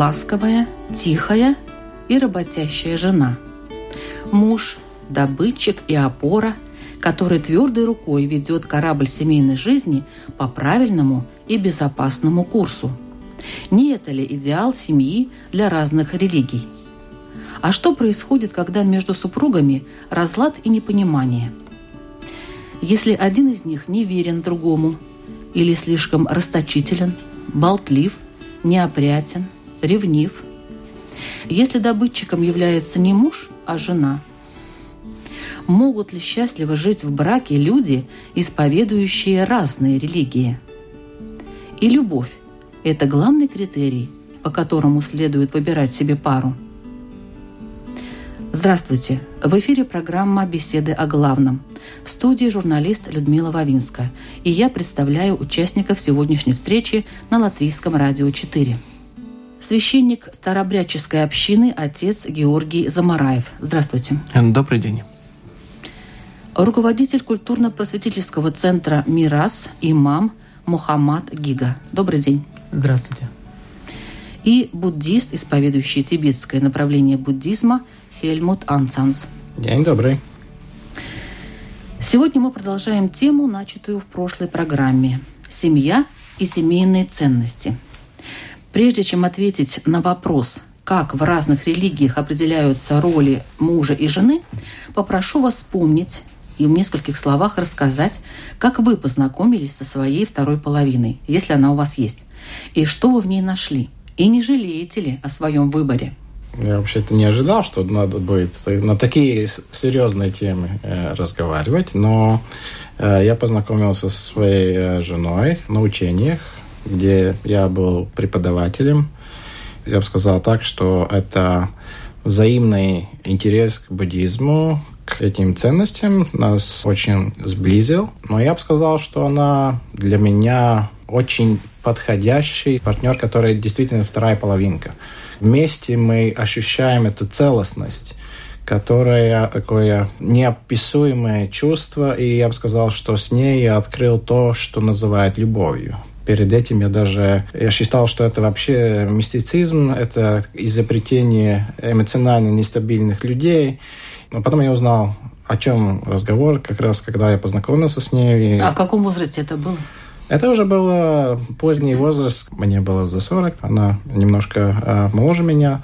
Ласковая, тихая и работящая жена. Муж, добытчик и опора, который твердой рукой ведет корабль семейной жизни по правильному и безопасному курсу. Не это ли идеал семьи для разных религий? А что происходит, когда между супругами разлад и непонимание? Если один из них не верен другому или слишком расточителен, болтлив, неопрятен – ревнив. Если добытчиком является не муж, а жена, могут ли счастливо жить в браке люди, исповедующие разные религии? И любовь – это главный критерий, по которому следует выбирать себе пару. Здравствуйте! В эфире программа «Беседы о главном». В студии журналист Людмила Вавинска. И я представляю участников сегодняшней встречи на Латвийском радио 4 священник старобрядческой общины отец Георгий Замараев. Здравствуйте. Добрый день. Руководитель культурно-просветительского центра «Мирас» имам Мухаммад Гига. Добрый день. Здравствуйте. И буддист, исповедующий тибетское направление буддизма Хельмут Ансанс. День добрый. Сегодня мы продолжаем тему, начатую в прошлой программе «Семья и семейные ценности». Прежде чем ответить на вопрос, как в разных религиях определяются роли мужа и жены, попрошу вас вспомнить и в нескольких словах рассказать, как вы познакомились со своей второй половиной, если она у вас есть, и что вы в ней нашли, и не жалеете ли о своем выборе. Я вообще-то не ожидал, что надо будет на такие серьезные темы э, разговаривать, но э, я познакомился со своей э, женой на учениях где я был преподавателем. Я бы сказал так, что это взаимный интерес к буддизму, к этим ценностям нас очень сблизил. Но я бы сказал, что она для меня очень подходящий партнер, который действительно вторая половинка. Вместе мы ощущаем эту целостность которая такое неописуемое чувство, и я бы сказал, что с ней я открыл то, что называют любовью. Перед этим я даже я считал, что это вообще мистицизм, это изобретение эмоционально нестабильных людей. Но потом я узнал, о чем разговор, как раз когда я познакомился с ней. А в каком возрасте это было? Это уже был поздний возраст, мне было за 40, она немножко а, моложе меня.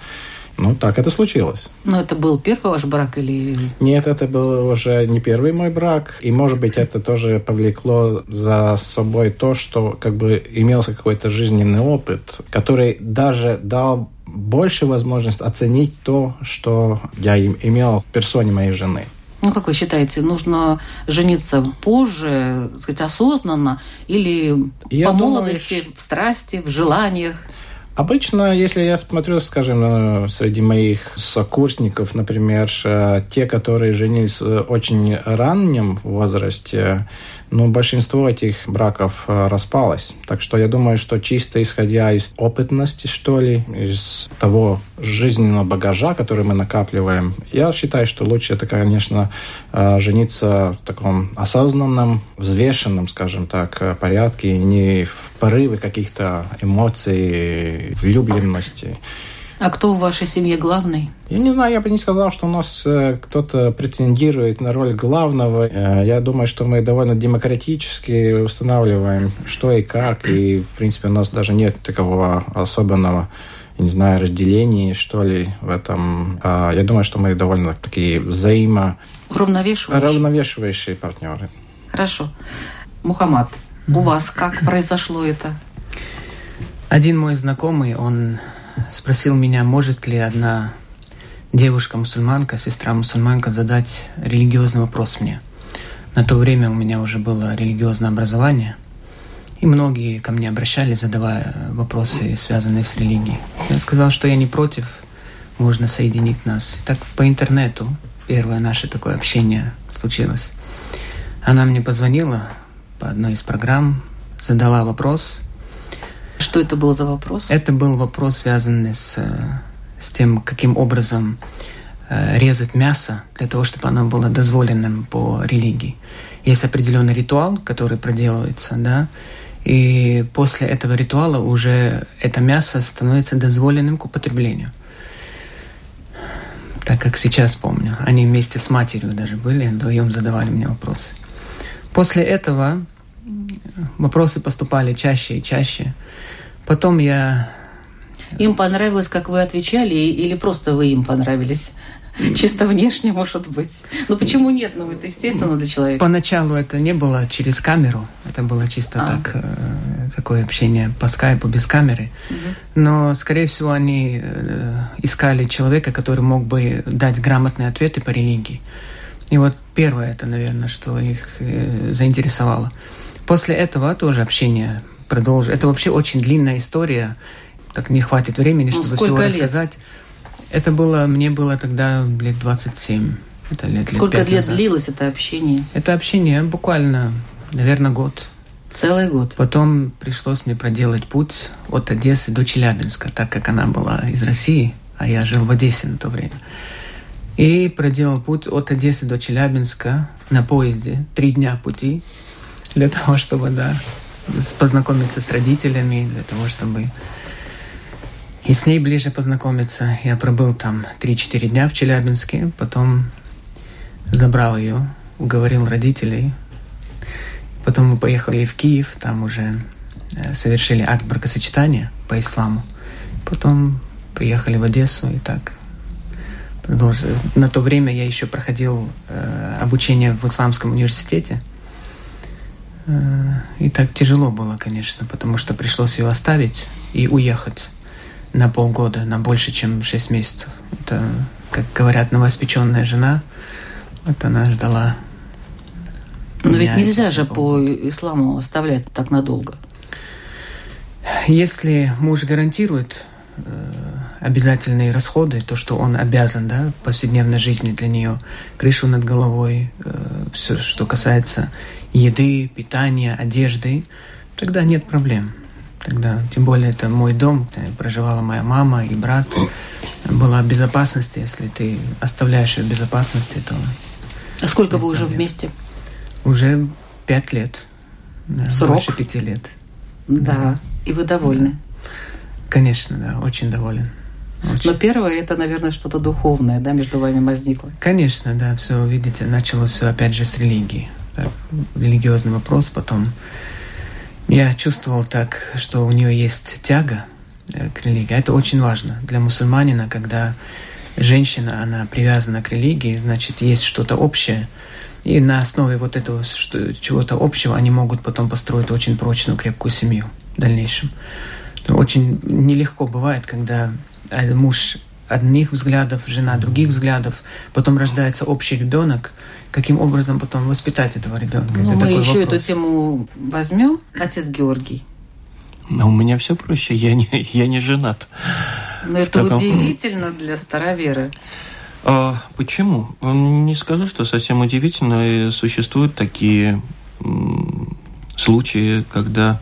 Ну, так это случилось. Но это был первый ваш брак или... Нет, это был уже не первый мой брак. И, может быть, это тоже повлекло за собой то, что как бы имелся какой-то жизненный опыт, который даже дал больше возможность оценить то, что я имел в персоне моей жены. Ну, как вы считаете, нужно жениться позже, так сказать, осознанно или я по думаю, молодости, в страсти, в желаниях? Обычно, если я смотрю, скажем, среди моих сокурсников, например, э, те, которые женились в очень раннем возрасте, ну, большинство этих браков э, распалось. Так что я думаю, что чисто исходя из опытности, что ли, из того жизненного багажа, который мы накапливаем, я считаю, что лучше это, конечно, э, жениться в таком осознанном, взвешенном, скажем так, порядке, не в порывы каких-то эмоций, влюбленности. А кто в вашей семье главный? Я не знаю, я бы не сказал, что у нас э, кто-то претендирует на роль главного. Э, я думаю, что мы довольно демократически устанавливаем, что и как, и, в принципе, у нас даже нет такого особенного не знаю, разделения, что ли, в этом. А, я думаю, что мы довольно такие взаимо... Уравновешивающие? Равновешивающие партнеры. Хорошо. Мухаммад, у вас как произошло это? Один мой знакомый, он спросил меня, может ли одна девушка-мусульманка, сестра-мусульманка задать религиозный вопрос мне. На то время у меня уже было религиозное образование, и многие ко мне обращались, задавая вопросы, связанные с религией. Я сказал, что я не против, можно соединить нас. Так по интернету первое наше такое общение случилось. Она мне позвонила по одной из программ, задала вопрос. Что это был за вопрос? Это был вопрос, связанный с, с тем, каким образом э, резать мясо для того, чтобы оно было дозволенным по религии. Есть определенный ритуал, который проделывается, да, и после этого ритуала уже это мясо становится дозволенным к употреблению. Так как сейчас помню, они вместе с матерью даже были, вдвоем задавали мне вопросы. После этого вопросы поступали чаще и чаще. Потом я... Им понравилось, как вы отвечали, или просто вы им понравились? Чисто внешне, может быть. Ну почему нет? Ну это естественно для человека. Поначалу это не было через камеру. Это было чисто а. так, э, такое общение по скайпу без камеры. Угу. Но, скорее всего, они э, искали человека, который мог бы дать грамотные ответы по религии. И вот первое это, наверное, что их э, заинтересовало. После этого тоже общение продолжилось. Это вообще очень длинная история. Так не хватит времени, ну, чтобы всего лет? рассказать. Это было, мне было тогда лет 27. Это лет, Сколько лет, лет назад. длилось это общение? Это общение буквально, наверное, год. Целый год. Потом пришлось мне проделать путь от Одессы до Челябинска, так как она была из России, а я жил в Одессе на то время. И проделал путь от Одессы до Челябинска на поезде. Три дня пути для того, чтобы, да, познакомиться с родителями, для того, чтобы и с ней ближе познакомиться. Я пробыл там 3-4 дня в Челябинске, потом забрал ее, уговорил родителей. Потом мы поехали в Киев, там уже э, совершили акт бракосочетания по исламу. Потом приехали в Одессу и так на то время я еще проходил э, обучение в исламском университете. Э, и так тяжело было, конечно, потому что пришлось ее оставить и уехать на полгода, на больше, чем шесть месяцев. Это, как говорят, новоспеченная жена. Вот она ждала. Но ведь нельзя же по исламу оставлять так надолго. Если муж гарантирует э, обязательные расходы, то, что он обязан, да, в повседневной жизни для нее, крышу над головой, э, все, что касается еды, питания, одежды, тогда нет проблем. Тогда, тем более, это мой дом, где проживала моя мама и брат. Была безопасность, если ты оставляешь ее в безопасности, то... А сколько вы уже вместе? Уже пять лет. Да, Срок? Больше пяти лет. Да. да. И вы довольны? Да. Конечно, да, очень доволен. Очень. Но первое это, наверное, что-то духовное, да, между вами возникло. Конечно, да, все, видите, началось все опять же с религии. Так, религиозный вопрос, потом я чувствовал так, что у нее есть тяга э, к религии. Это очень важно для мусульманина, когда женщина, она привязана к религии, значит, есть что-то общее. И на основе вот этого чего-то общего они могут потом построить очень прочную, крепкую семью в дальнейшем. Очень нелегко бывает, когда муж одних взглядов, жена других взглядов, потом рождается общий ребенок, каким образом потом воспитать этого ребенка? Ну, Это мы еще вопрос. эту тему возьмем, отец Георгий. Но у меня все проще, я не, я не женат. Но это таком... удивительно для староверы. А, почему? Не скажу, что совсем удивительно. Существуют такие случаи, когда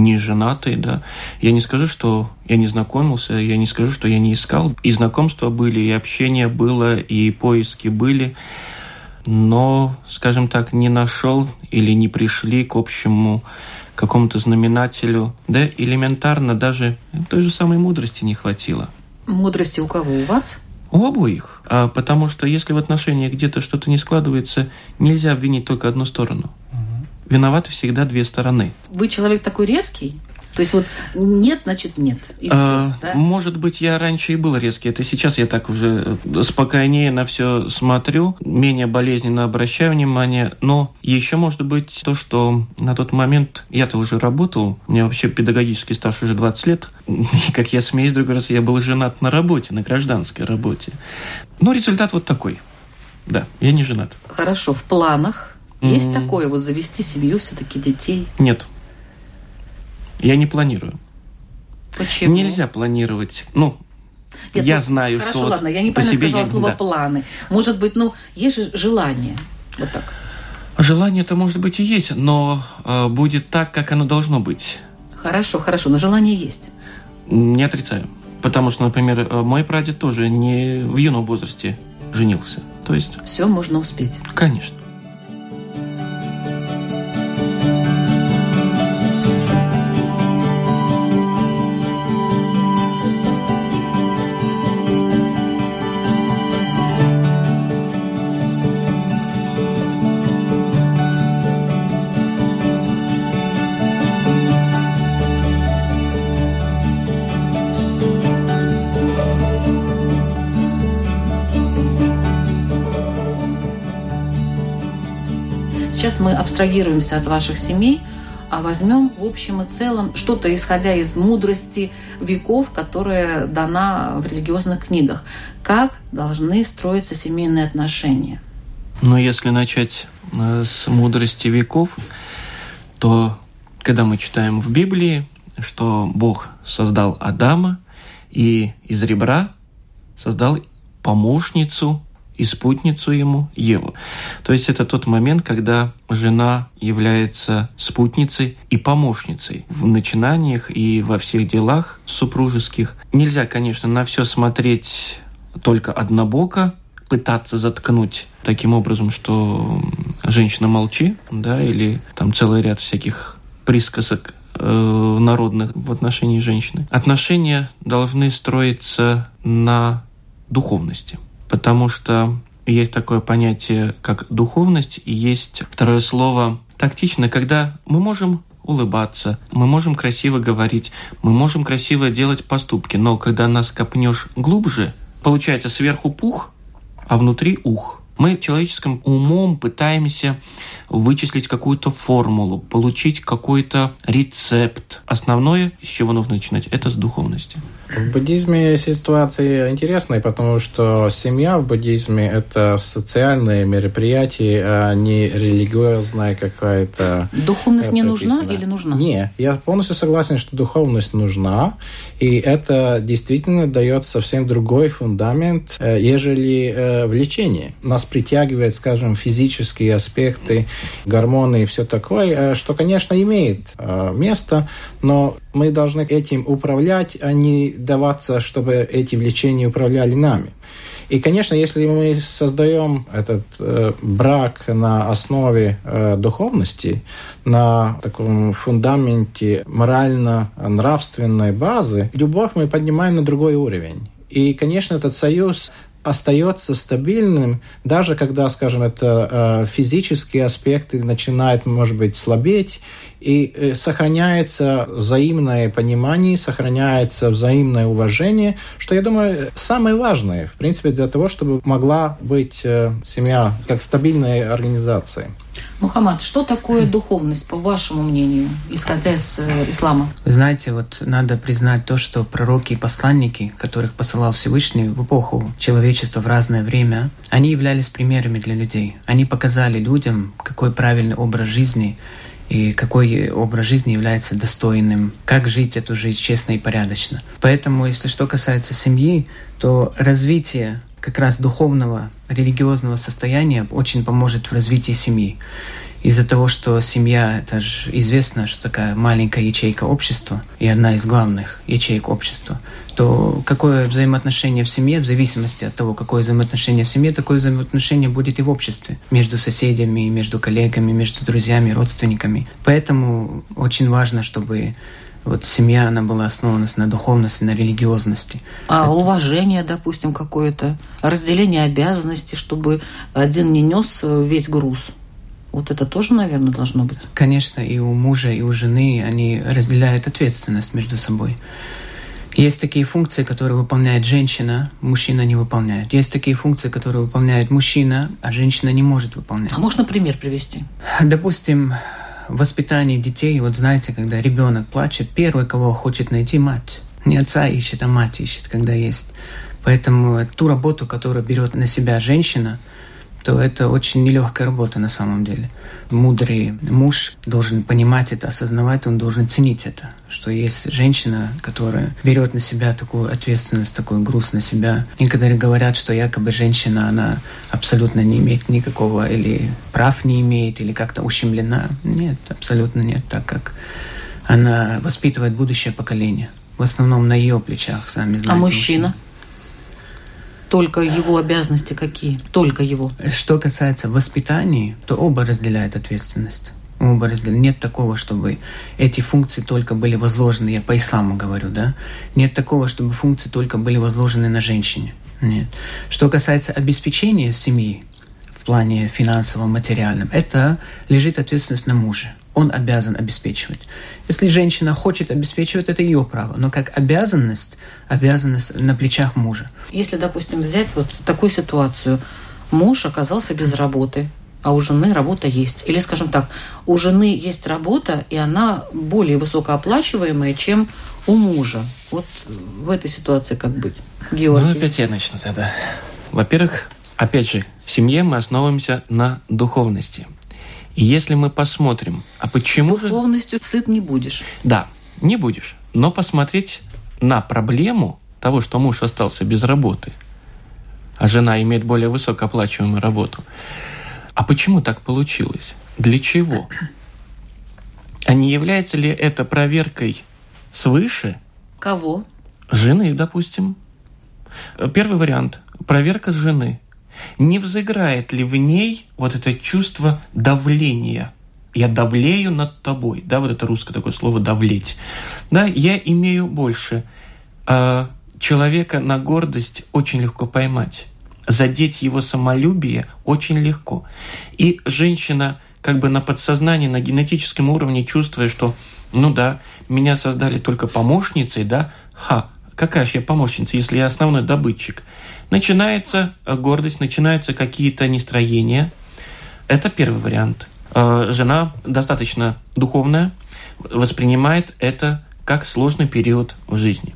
не женатый, да. Я не скажу, что я не знакомился, я не скажу, что я не искал. И знакомства были, и общение было, и поиски были. Но, скажем так, не нашел или не пришли к общему какому-то знаменателю. Да, элементарно даже той же самой мудрости не хватило. Мудрости у кого? У вас? У обоих. А потому что если в отношениях где-то что-то не складывается, нельзя обвинить только одну сторону виноваты всегда две стороны. Вы человек такой резкий? То есть вот нет, значит нет. И А, все, да? Может быть, я раньше и был резкий. Это сейчас я так уже спокойнее на все смотрю, менее болезненно обращаю внимание. Но еще может быть то, что на тот момент я-то уже работал, у меня вообще педагогический стаж уже 20 лет. И, как я смеюсь, другой раз, я был женат на работе, на гражданской работе. Но результат вот такой. Да, я не женат. Хорошо, в планах есть М. такое вот завести семью, все-таки детей. Нет. Я не планирую. Почему? Нельзя планировать. Ну, Нет, я ну, знаю, Хорошо, что вот ладно, я не по правильно себе сказала я- слово да. планы. Может быть, ну, есть же желание. Вот так. Желание-то, может быть, и есть, но э, будет так, как оно должно быть. Хорошо, хорошо, но желание есть. Не отрицаю. Потому что, например, э, мой прадед тоже не в юном возрасте женился. То есть, Все можно успеть. конечно. Мы абстрагируемся от ваших семей, а возьмем в общем и целом что-то, исходя из мудрости веков, которая дана в религиозных книгах. Как должны строиться семейные отношения? Но если начать э, с мудрости веков, то когда мы читаем в Библии, что Бог создал Адама и из ребра создал помощницу и спутницу ему Еву. То есть это тот момент, когда жена является спутницей и помощницей в начинаниях и во всех делах супружеских. Нельзя, конечно, на все смотреть только однобоко, пытаться заткнуть таким образом, что женщина молчи, да, или там целый ряд всяких присказок э, народных в отношении женщины. Отношения должны строиться на духовности, потому что есть такое понятие, как духовность, и есть второе слово тактично, когда мы можем улыбаться, мы можем красиво говорить, мы можем красиво делать поступки, но когда нас копнешь глубже, получается сверху пух, а внутри ух. Мы человеческим умом пытаемся вычислить какую-то формулу, получить какой-то рецепт. Основное, с чего нужно начинать, это с духовности. В буддизме ситуация интересная, потому что семья в буддизме – это социальное мероприятие, а не религиозная какая-то Духовность не э, нужна или нужна? Не, я полностью согласен, что духовность нужна, и это действительно дает совсем другой фундамент, э, ежели э, влечение. Нас притягивает, скажем, физические аспекты, гормоны и все такое, э, что, конечно, имеет э, место, но мы должны этим управлять, а не даваться, чтобы эти влечения управляли нами. И, конечно, если мы создаем этот э, брак на основе э, духовности, на таком фундаменте морально-нравственной базы, любовь мы поднимаем на другой уровень. И, конечно, этот союз остается стабильным, даже когда, скажем, это э, физические аспекты начинают, может быть, слабеть, и э, сохраняется взаимное понимание, сохраняется взаимное уважение, что, я думаю, самое важное, в принципе, для того, чтобы могла быть э, семья как стабильная организация. Мухаммад, что такое духовность, по вашему мнению, исходя из э, ислама? Вы знаете, вот надо признать то, что пророки и посланники, которых посылал Всевышний в эпоху человечества в разное время, они являлись примерами для людей. Они показали людям, какой правильный образ жизни и какой образ жизни является достойным, как жить эту жизнь честно и порядочно. Поэтому, если что касается семьи, то развитие как раз духовного, религиозного состояния очень поможет в развитии семьи. Из-за того, что семья, это же известно, что такая маленькая ячейка общества и одна из главных ячеек общества, то какое взаимоотношение в семье, в зависимости от того, какое взаимоотношение в семье, такое взаимоотношение будет и в обществе, между соседями, между коллегами, между друзьями, родственниками. Поэтому очень важно, чтобы вот семья, она была основана на духовности, на религиозности. А уважение, допустим, какое-то, разделение обязанностей, чтобы один не нес весь груз. Вот это тоже, наверное, должно быть. Конечно, и у мужа, и у жены они разделяют ответственность между собой. Есть такие функции, которые выполняет женщина, мужчина не выполняет. Есть такие функции, которые выполняет мужчина, а женщина не может выполнять. А можно пример привести? Допустим, воспитание детей, вот знаете, когда ребенок плачет, первый, кого хочет найти, мать. Не отца ищет, а мать ищет, когда есть. Поэтому ту работу, которую берет на себя женщина – то это очень нелегкая работа на самом деле. Мудрый муж должен понимать это, осознавать, он должен ценить это, что есть женщина, которая берет на себя такую ответственность, такой груз на себя. Некоторые говорят, что якобы женщина, она абсолютно не имеет никакого или прав не имеет, или как-то ущемлена. Нет, абсолютно нет, так как она воспитывает будущее поколение. В основном на ее плечах, сами знаете. А мужчина? мужчина только его обязанности какие? Только его. Что касается воспитания, то оба разделяют ответственность. Оба разделяют. Нет такого, чтобы эти функции только были возложены, я по исламу говорю, да? Нет такого, чтобы функции только были возложены на женщине. Нет. Что касается обеспечения семьи в плане финансовом, материальном, это лежит ответственность на муже он обязан обеспечивать. Если женщина хочет обеспечивать, это ее право, но как обязанность, обязанность на плечах мужа. Если, допустим, взять вот такую ситуацию, муж оказался без работы, а у жены работа есть. Или, скажем так, у жены есть работа, и она более высокооплачиваемая, чем у мужа. Вот в этой ситуации как быть? Георгий. Ну, опять я начну тогда. Во-первых, опять же, в семье мы основываемся на духовности – и если мы посмотрим, а почему же... Духовностью сыт не будешь. Да, не будешь. Но посмотреть на проблему того, что муж остался без работы, а жена имеет более высокооплачиваемую работу. А почему так получилось? Для чего? А не является ли это проверкой свыше? Кого? Жены, допустим. Первый вариант – проверка с жены – не взыграет ли в ней вот это чувство давления? Я давлею над тобой, да, вот это русское такое слово «давлеть». Да, я имею больше. А человека на гордость очень легко поймать. Задеть его самолюбие очень легко. И женщина как бы на подсознании, на генетическом уровне чувствуя, что ну да, меня создали только помощницей, да, ха, какая же я помощница, если я основной добытчик? Начинается э, гордость, начинаются какие-то нестроения. Это первый вариант. Э, жена достаточно духовная, воспринимает это как сложный период в жизни.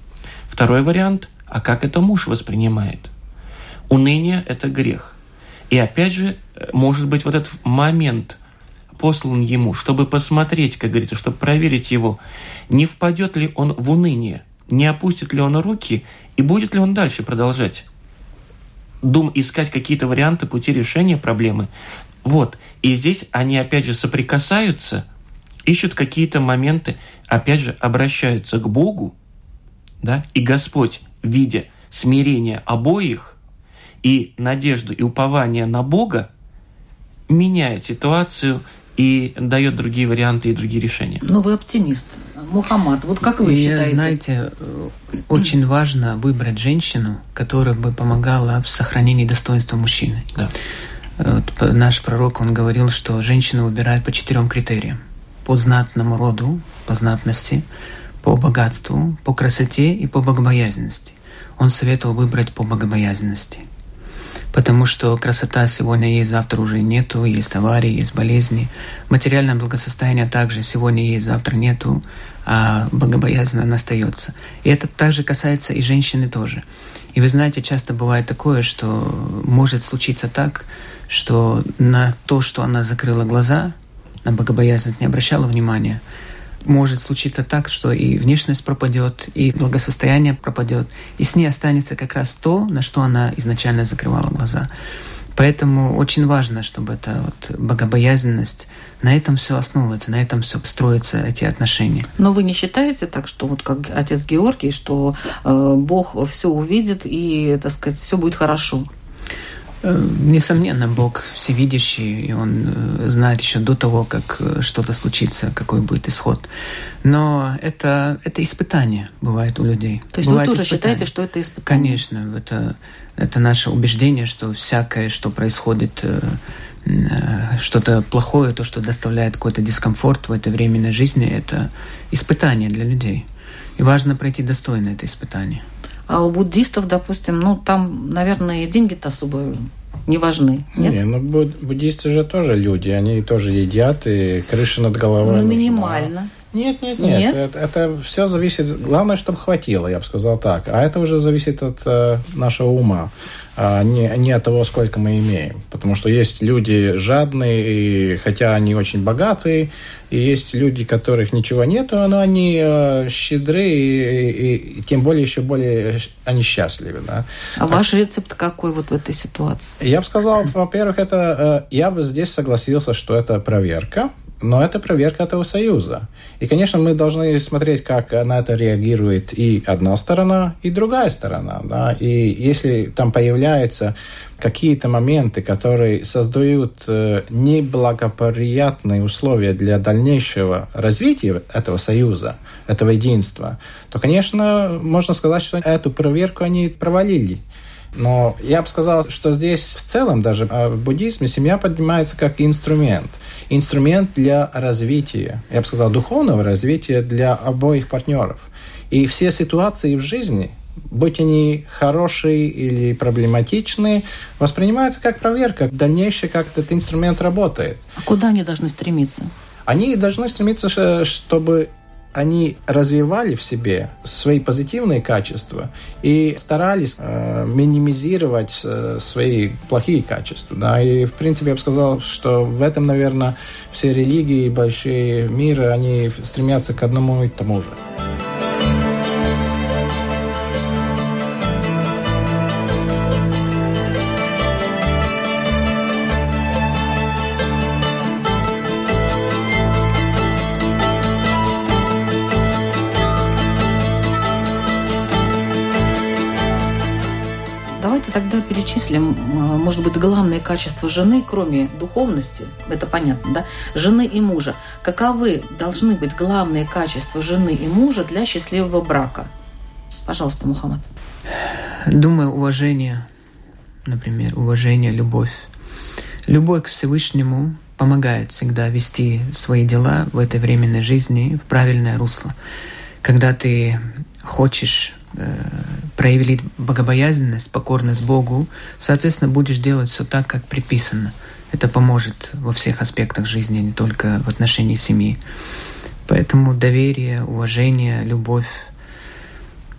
Второй вариант, а как это муж воспринимает? Уныние – это грех. И опять же, э, может быть, вот этот момент послан ему, чтобы посмотреть, как говорится, чтобы проверить его, не впадет ли он в уныние – не опустит ли он руки и будет ли он дальше продолжать дум искать какие-то варианты пути решения проблемы. Вот. И здесь они опять же соприкасаются, ищут какие-то моменты, опять же обращаются к Богу, да, и Господь, видя смирение обоих и надежду и упование на Бога, меняет ситуацию и дает другие варианты и другие решения. Ну, вы оптимист. Мухаммад, вот как вы и, считаете? Знаете, очень важно выбрать женщину, которая бы помогала в сохранении достоинства мужчины. Да. Вот, наш пророк, он говорил, что женщину выбирают по четырем критериям. По знатному роду, по знатности, по богатству, по красоте и по богобоязненности. Он советовал выбрать по богобоязненности – потому что красота сегодня есть, завтра уже нету, есть аварии, есть болезни. Материальное благосостояние также сегодня есть, завтра нету, а богобоязнь она остается. И это также касается и женщины тоже. И вы знаете, часто бывает такое, что может случиться так, что на то, что она закрыла глаза, на богобоязнь не обращала внимания, может случиться так, что и внешность пропадет, и благосостояние пропадет, и с ней останется как раз то, на что она изначально закрывала глаза. Поэтому очень важно, чтобы эта вот богобоязненность, на этом все основывается, на этом все строятся эти отношения. Но вы не считаете так, что вот как отец Георгий, что э, Бог все увидит и, так сказать, все будет хорошо? Э, несомненно, Бог всевидящий, и Он э, знает еще до того, как э, что-то случится, какой будет исход. Но это, это испытание бывает у людей. То есть бывает вы тоже испытание. считаете, что это испытание? Конечно, это, это наше убеждение, что всякое, что происходит что-то плохое, то, что доставляет какой-то дискомфорт в этой временной жизни, это испытание для людей. И важно пройти достойно это испытание. А у буддистов, допустим, ну там, наверное, деньги-то особо не важны. Нет? Не, ну буддисты же тоже люди, они тоже едят, и крыша над головой. Ну, минимально. Нет, нет, нет. нет? Это, это все зависит. Главное, чтобы хватило, я бы сказал так. А это уже зависит от э, нашего ума, не, не от того, сколько мы имеем. Потому что есть люди жадные, и, хотя они очень богатые, и есть люди, которых ничего нету, но они э, щедры, и, и, и тем более еще более они счастливы. Да? А, а ваш рецепт какой вот в этой ситуации? Я бы сказал, во-первых, это э, я бы здесь согласился, что это проверка но это проверка этого союза. И, конечно, мы должны смотреть, как на это реагирует и одна сторона, и другая сторона. Да? И если там появляются какие-то моменты, которые создают э, неблагоприятные условия для дальнейшего развития этого союза, этого единства, то, конечно, можно сказать, что эту проверку они провалили. Но я бы сказал, что здесь в целом даже а, в буддизме семья поднимается как инструмент. Инструмент для развития, я бы сказал, духовного развития для обоих партнеров. И все ситуации в жизни, будь они хорошие или проблематичные, воспринимаются как проверка, дальнейшее, как этот инструмент работает. А куда они должны стремиться? Они должны стремиться, чтобы они развивали в себе свои позитивные качества и старались э, минимизировать э, свои плохие качества. Да? И, в принципе, я бы сказал, что в этом, наверное, все религии, большие миры, они стремятся к одному и тому же. Перечислим, э, может быть, главные качества жены, кроме духовности, это понятно, да, жены и мужа. Каковы должны быть главные качества жены и мужа для счастливого брака? Пожалуйста, Мухаммад. Думаю, уважение, например, уважение, любовь. Любовь к Всевышнему помогает всегда вести свои дела в этой временной жизни в правильное русло. Когда ты хочешь э, проявить богобоязненность, покорность Богу, соответственно, будешь делать все так, как предписано. Это поможет во всех аспектах жизни, не только в отношении семьи. Поэтому доверие, уважение, любовь.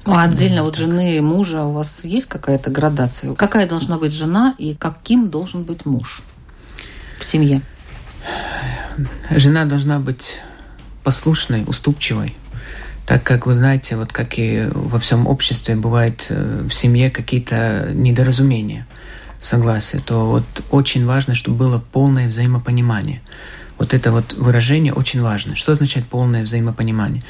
Ну, а отдельно вот жены и мужа у вас есть какая-то градация? Какая должна быть жена и каким должен быть муж в семье? Жена должна быть послушной, уступчивой, так как вы знаете, вот как и во всем обществе бывает э, в семье какие-то недоразумения, согласия, то вот очень важно, чтобы было полное взаимопонимание. Вот это вот выражение очень важно. Что означает полное взаимопонимание?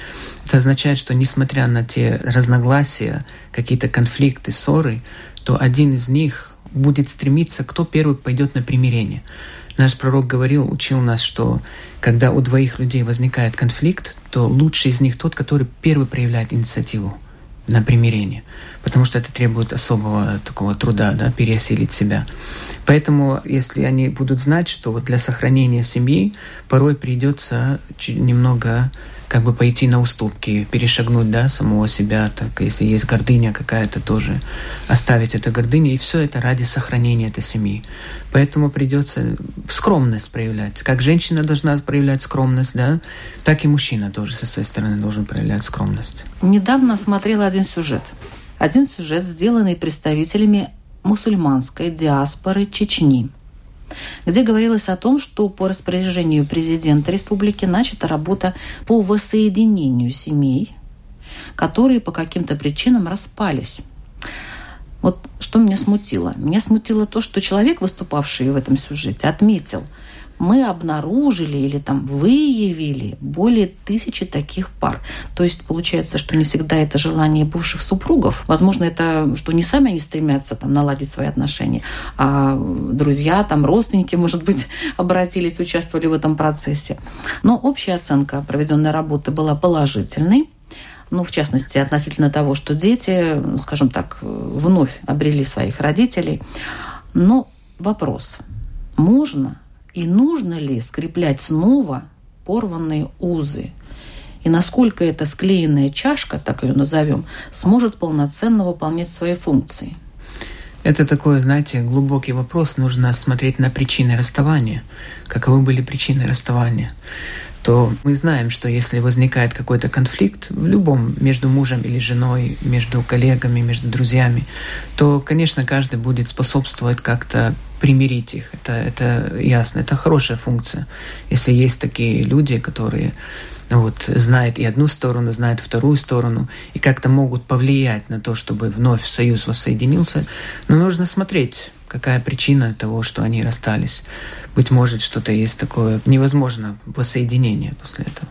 Это означает, что несмотря на те разногласия, какие-то конфликты, ссоры, то один из них будет стремиться, кто первый пойдет на примирение. Наш пророк говорил, учил нас, что когда у двоих людей возникает конфликт, то лучший из них тот, который первый проявляет инициативу на примирение, потому что это требует особого такого труда, да, переосилить себя. Поэтому, если они будут знать, что вот для сохранения семьи порой придется немного как бы пойти на уступки, перешагнуть, да, самого себя, так, если есть гордыня какая-то тоже, оставить эту гордыню, и все это ради сохранения этой семьи. Поэтому придется скромность проявлять. Как женщина должна проявлять скромность, да, так и мужчина тоже со своей стороны должен проявлять скромность. Недавно смотрела один сюжет. Один сюжет, сделанный представителями мусульманской диаспоры Чечни – где говорилось о том, что по распоряжению президента республики начата работа по воссоединению семей, которые по каким-то причинам распались. Вот что меня смутило? Меня смутило то, что человек, выступавший в этом сюжете, отметил – мы обнаружили или там выявили более тысячи таких пар. То есть получается, что не всегда это желание бывших супругов. Возможно, это что не сами они стремятся там наладить свои отношения, а друзья, там родственники, может быть, обратились, участвовали в этом процессе. Но общая оценка проведенной работы была положительной ну, в частности, относительно того, что дети, скажем так, вновь обрели своих родителей. Но вопрос, можно И нужно ли скреплять снова порванные узы? И насколько эта склеенная чашка, так ее назовем, сможет полноценно выполнять свои функции? Это такой, знаете, глубокий вопрос. Нужно смотреть на причины расставания. Каковы были причины расставания? то мы знаем, что если возникает какой-то конфликт в любом между мужем или женой, между коллегами, между друзьями, то, конечно, каждый будет способствовать как-то примирить их. Это, это ясно, это хорошая функция. Если есть такие люди, которые вот, знают и одну сторону, знают вторую сторону, и как-то могут повлиять на то, чтобы вновь союз воссоединился, но нужно смотреть, какая причина того, что они расстались быть может, что-то есть такое невозможно воссоединение после этого.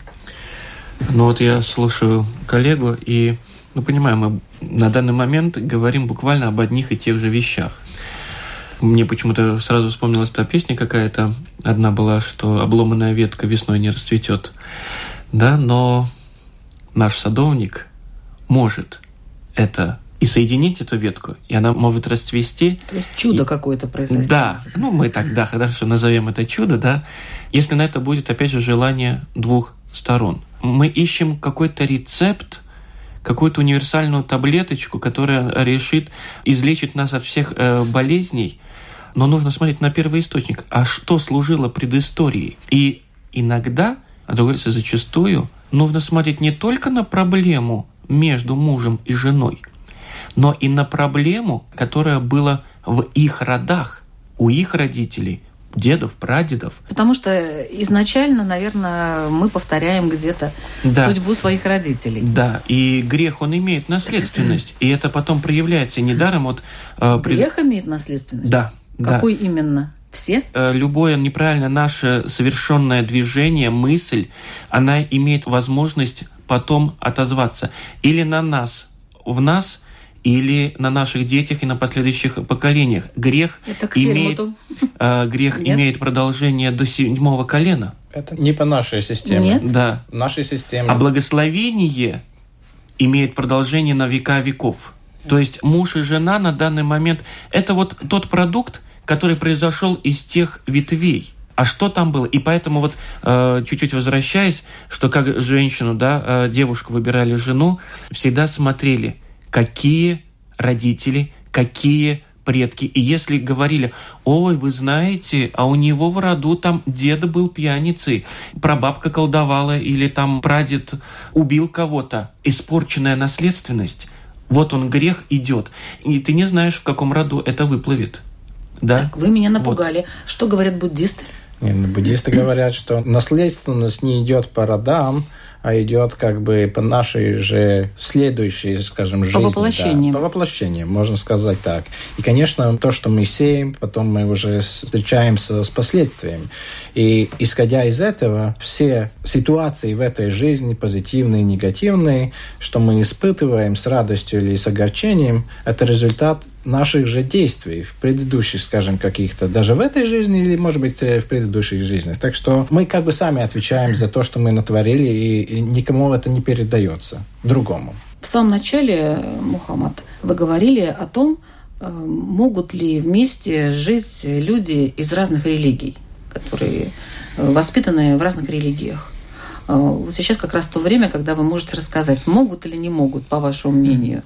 Ну вот я слушаю коллегу и, ну понимаю, мы на данный момент говорим буквально об одних и тех же вещах. Мне почему-то сразу вспомнилась та песня какая-то. Одна была, что обломанная ветка весной не расцветет. Да, но наш садовник может это и соединить эту ветку, и она может расцвести. То есть чудо и... какое-то произойдет. Да, ну мы тогда хорошо назовем это чудо, да, если на это будет, опять же, желание двух сторон. Мы ищем какой-то рецепт, какую-то универсальную таблеточку, которая решит, излечит нас от всех э, болезней, но нужно смотреть на первый источник. А что служило предысторией? И иногда, а говорится, зачастую, нужно смотреть не только на проблему между мужем и женой – но и на проблему, которая была в их родах, у их родителей, дедов, прадедов. Потому что изначально, наверное, мы повторяем где-то да. судьбу своих родителей. Да, и грех, он имеет наследственность, и это потом проявляется недаром. Вот, э, грех имеет наследственность? Да. Какой да. именно? Все? Э, любое неправильно наше совершенное движение, мысль, она имеет возможность потом отозваться или на нас, в нас – или на наших детях и на последующих поколениях. Грех имеет, э, грех имеет продолжение до седьмого колена. Это не по нашей системе. Нет? Да. Нашей системе. А благословение имеет продолжение на века веков. То есть муж и жена на данный момент – это вот тот продукт, который произошел из тех ветвей. А что там было? И поэтому вот э, чуть-чуть возвращаясь, что как женщину, да, э, девушку выбирали жену, всегда смотрели – какие родители, какие предки. И если говорили, ой, вы знаете, а у него в роду там дед был пьяницей, прабабка колдовала или там прадед убил кого-то, испорченная наследственность, вот он грех идет. И ты не знаешь, в каком роду это выплывет. Да? Так, вы меня напугали. Вот. Что говорят буддисты? Нет, ну, буддисты говорят, что наследственность не идет по родам, а идет как бы по нашей же следующей, скажем, жизни. По воплощениям. Да, по воплощениям, можно сказать так. И, конечно, то, что мы сеем, потом мы уже встречаемся с последствиями. И исходя из этого, все ситуации в этой жизни, позитивные, негативные, что мы испытываем с радостью или с огорчением, это результат наших же действий в предыдущих, скажем, каких-то, даже в этой жизни или, может быть, э, в предыдущих жизнях. Так что мы как бы сами отвечаем за то, что мы натворили, и никому это не передается, другому. В самом начале, Мухаммад, вы говорили о том, э, могут ли вместе жить люди из разных религий, которые э, воспитаны в разных религиях. Вот сейчас как раз то время, когда вы можете рассказать, могут или не могут, по вашему мнению.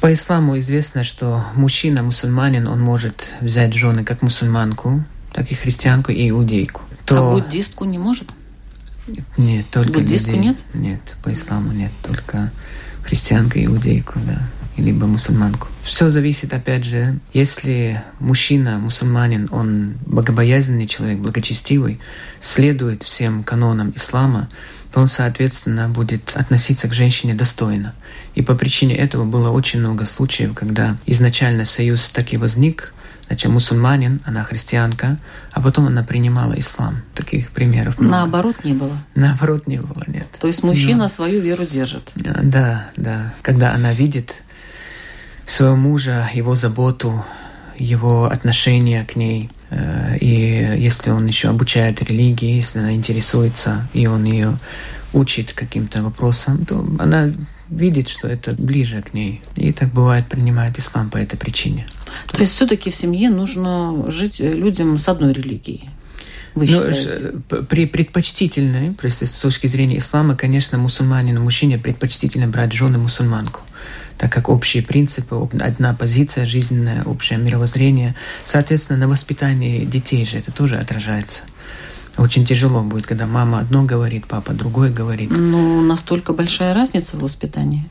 По исламу известно, что мужчина, мусульманин, он может взять жены как мусульманку, так и христианку и иудейку. То... А буддистку не может? Нет, только Буддистку людей. нет? Нет, по исламу нет, только христианка и иудейку, да, либо мусульманку. Все зависит, опять же, если мужчина, мусульманин, он богобоязненный человек, благочестивый, следует всем канонам ислама, то он, соответственно, будет относиться к женщине достойно. И по причине этого было очень много случаев, когда изначально союз так и возник, значит, мусульманин, она христианка, а потом она принимала ислам. Таких примеров много. Наоборот не было? Наоборот не было, нет. То есть мужчина Но... свою веру держит? Да, да. Когда она видит своего мужа, его заботу, его отношение к ней, и если он еще обучает религии, если она интересуется, и он ее учит каким-то вопросам, то она видит, что это ближе к ней. И так бывает, принимает ислам по этой причине. То есть все-таки в семье нужно жить людям с одной религией. Вы ну, считаете? При предпочтительной, с точки зрения ислама, конечно, мусульманину, мужчине предпочтительно брать жены мусульманку так как общие принципы, одна позиция жизненная, общее мировоззрение. Соответственно, на воспитании детей же это тоже отражается. Очень тяжело будет, когда мама одно говорит, папа другое говорит. Ну, настолько большая разница в воспитании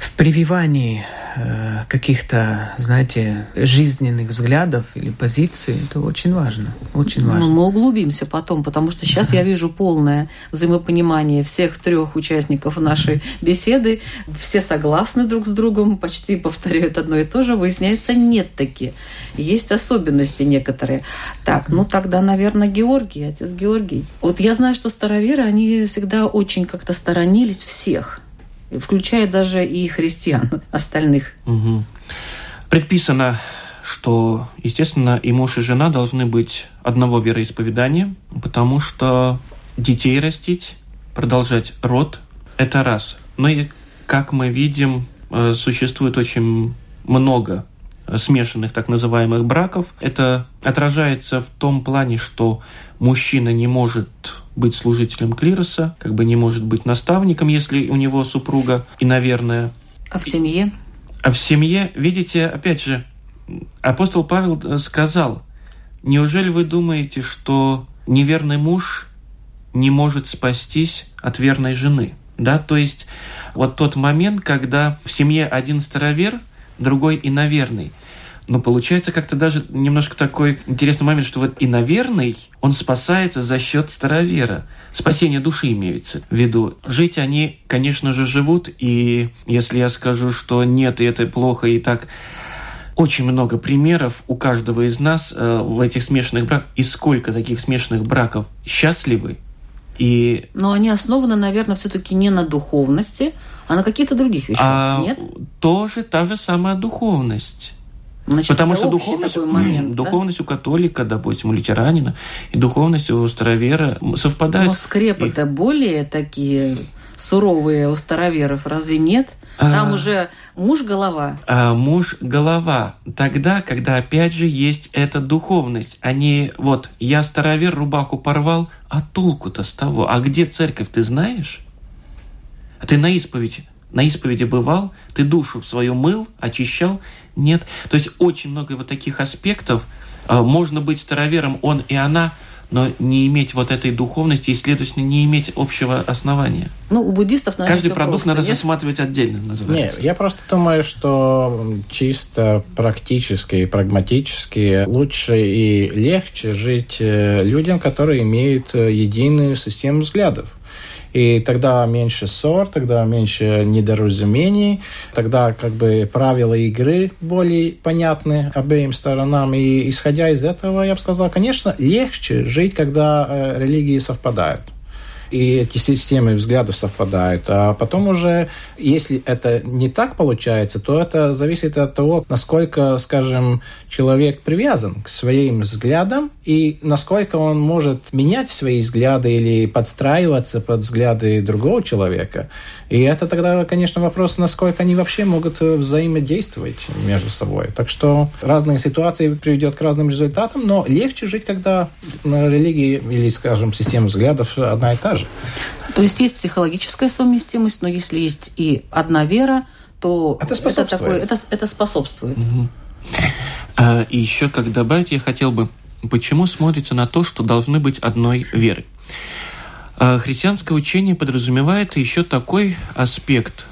в прививании э, каких-то, знаете, жизненных взглядов или позиций, это очень важно, очень важно. Ну, мы углубимся потом, потому что сейчас я вижу полное взаимопонимание всех трех участников нашей беседы. Все согласны друг с другом, почти повторяют одно и то же. Выясняется, нет таки. Есть особенности некоторые. Так, ну тогда, наверное, Георгий, отец Георгий. Вот я знаю, что староверы, они всегда очень как-то сторонились всех включая даже и христиан остальных. Угу. Предписано, что, естественно, и муж, и жена должны быть одного вероисповедания, потому что детей растить, продолжать род – это раз. Но и, как мы видим, э, существует очень много смешанных так называемых браков. Это отражается в том плане, что мужчина не может быть служителем клироса, как бы не может быть наставником, если у него супруга, и, наверное... А в семье? А в семье, видите, опять же, апостол Павел э, сказал, неужели вы думаете, что неверный муж не может спастись от верной жены? Да, то есть вот тот момент, когда в семье один старовер, другой иноверный. Но получается как-то даже немножко такой интересный момент, что вот иноверный, он спасается за счет старовера. Спасение души имеется в виду. Жить они, конечно же, живут, и если я скажу, что нет, и это плохо, и так очень много примеров у каждого из нас э, в этих смешанных браках. И сколько таких смешанных браков счастливы. И... Но они основаны, наверное, все-таки не на духовности, а на каких-то других вещах, а нет? Тоже та же самая духовность. Значит, Потому что духовность, момент, духовность да? у католика, допустим, у лютеранина, и духовность у старовера совпадает. Но скрепы-то более такие суровые у староверов, разве нет? Там а, уже муж голова. А, муж голова. Тогда, когда опять же есть эта духовность, а не вот я старовер рубаху порвал, а толку-то с того? А где церковь, ты знаешь? А ты на исповедь на исповеди бывал, ты душу свою мыл, очищал, нет. То есть очень много вот таких аспектов. А, можно быть старовером, он и она, но не иметь вот этой духовности и, следовательно, не иметь общего основания. Ну, у буддистов, наверное, Каждый продукт надо нет? рассматривать отдельно, называется. Нет, я просто думаю, что чисто практически и прагматически лучше и легче жить э, людям, которые имеют э, единую систему взглядов. И тогда меньше ссор, тогда меньше недоразумений, тогда как бы правила игры более понятны обеим сторонам. И исходя из этого, я бы сказал, конечно, легче жить, когда э, религии совпадают и эти системы взглядов совпадают. А потом уже, если это не так получается, то это зависит от того, насколько, скажем, человек привязан к своим взглядам и насколько он может менять свои взгляды или подстраиваться под взгляды другого человека. И это тогда, конечно, вопрос, насколько они вообще могут взаимодействовать между собой. Так что разные ситуации приведет к разным результатам, но легче жить, когда религии или, скажем, система взглядов одна и та же. То есть есть психологическая совместимость, но если есть и одна вера, то это, это, такое, это, это способствует. Угу. А, и еще как добавить, я хотел бы, почему смотрится на то, что должны быть одной веры. А, христианское учение подразумевает еще такой аспект,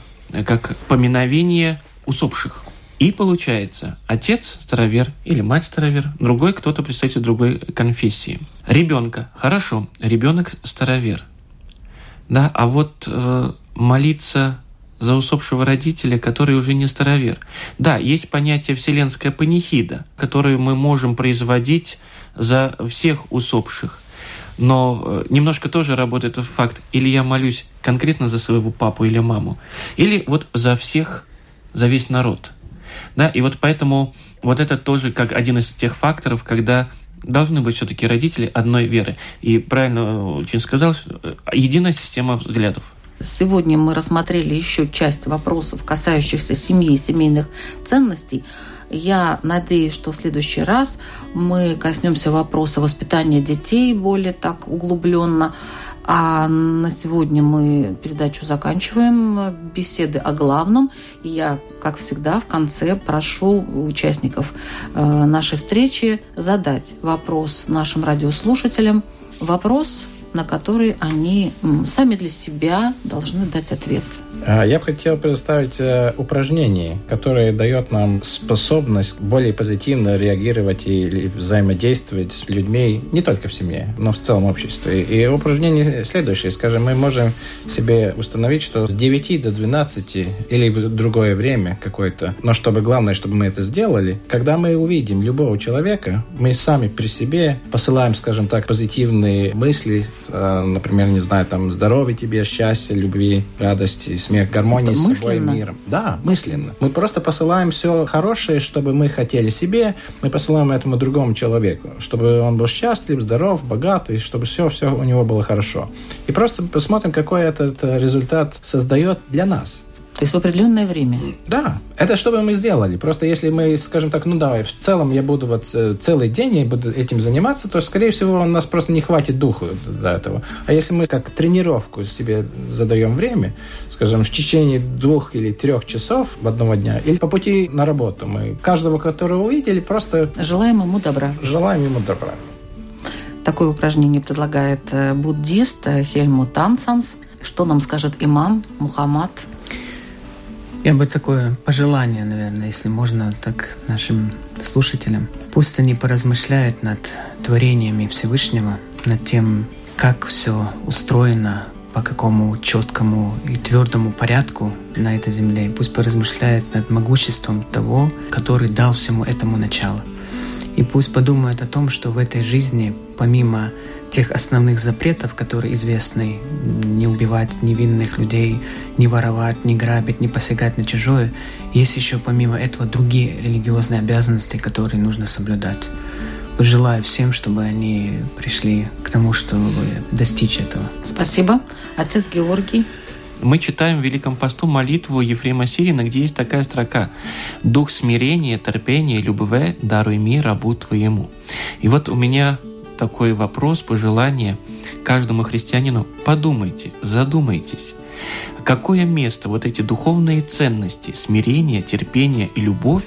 как поминовение усопших. И получается, отец старовер или мать старовер, другой кто-то представитель другой конфессии. Ребенка, хорошо, ребенок старовер. Да, а вот э, молиться за усопшего родителя, который уже не старовер. Да, есть понятие вселенская панихида, которую мы можем производить за всех усопших. Но э, немножко тоже работает этот факт. Или я молюсь конкретно за своего папу или маму, или вот за всех, за весь народ. Да, и вот поэтому вот это тоже как один из тех факторов, когда должны быть все-таки родители одной веры. И правильно очень сказал, э, единая система взглядов. Сегодня мы рассмотрели еще часть вопросов, касающихся семьи и семейных ценностей. Я надеюсь, что в следующий раз мы коснемся вопроса воспитания детей более так углубленно. А на сегодня мы передачу заканчиваем. Беседы о главном. И я, как всегда, в конце прошу участников э, нашей встречи задать вопрос нашим радиослушателям. Вопрос, на который они сами для себя должны дать ответ. А, я бы хотел предоставить э, упражнение, которое дает нам способность более позитивно реагировать и взаимодействовать с людьми не только в семье, но в целом обществе. И упражнение следующее. Скажем, мы можем себе установить, что с 9 до 12 или в другое время какое-то, но чтобы главное, чтобы мы это сделали, когда мы увидим любого человека, мы сами при себе посылаем, скажем так, позитивные мысли, например, не знаю, там, здоровья тебе, счастья, любви, радости, смех, гармонии Это с собой, миром. Да, мысленно. Мы просто посылаем все хорошее, чтобы мы хотели себе, мы посылаем этому другому человеку, чтобы он был счастлив, здоров, богат, и чтобы все, все у него было хорошо. И просто посмотрим, какой этот результат создает для нас. То есть в определенное время? Да, это что бы мы сделали. Просто если мы, скажем так, ну давай, в целом я буду вот э, целый день я буду этим заниматься, то, скорее всего, у нас просто не хватит духу до этого. А если мы как тренировку себе задаем время, скажем, в течение двух или трех часов в одного дня, или по пути на работу, мы каждого, которого увидели, просто... Желаем ему добра. Желаем ему добра. Такое упражнение предлагает э, буддист э, Хельмут Тансанс. Что нам скажет имам Мухаммад я бы такое пожелание, наверное, если можно, так нашим слушателям. Пусть они поразмышляют над творениями Всевышнего, над тем, как все устроено, по какому четкому и твердому порядку на этой земле. Пусть поразмышляют над могуществом того, который дал всему этому начало. И пусть подумают о том, что в этой жизни, помимо тех основных запретов, которые известны, не убивать невинных людей, не воровать, не грабить, не посягать на чужое, есть еще помимо этого другие религиозные обязанности, которые нужно соблюдать. Желаю всем, чтобы они пришли к тому, чтобы достичь этого. Спасибо. Отец Георгий. Мы читаем в Великом посту молитву Ефрема Сирина, где есть такая строка «Дух смирения, терпения, любви даруй мне, рабу твоему». И вот у меня такой вопрос, пожелание каждому христианину. Подумайте, задумайтесь, какое место вот эти духовные ценности, смирение, терпение и любовь,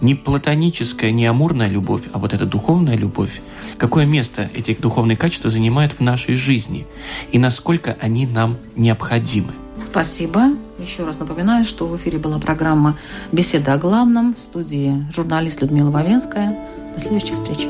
не платоническая, не амурная любовь, а вот эта духовная любовь, какое место эти духовные качества занимают в нашей жизни и насколько они нам необходимы. Спасибо. Еще раз напоминаю, что в эфире была программа «Беседа о главном» в студии журналист Людмила Вавенская. До следующих встреч.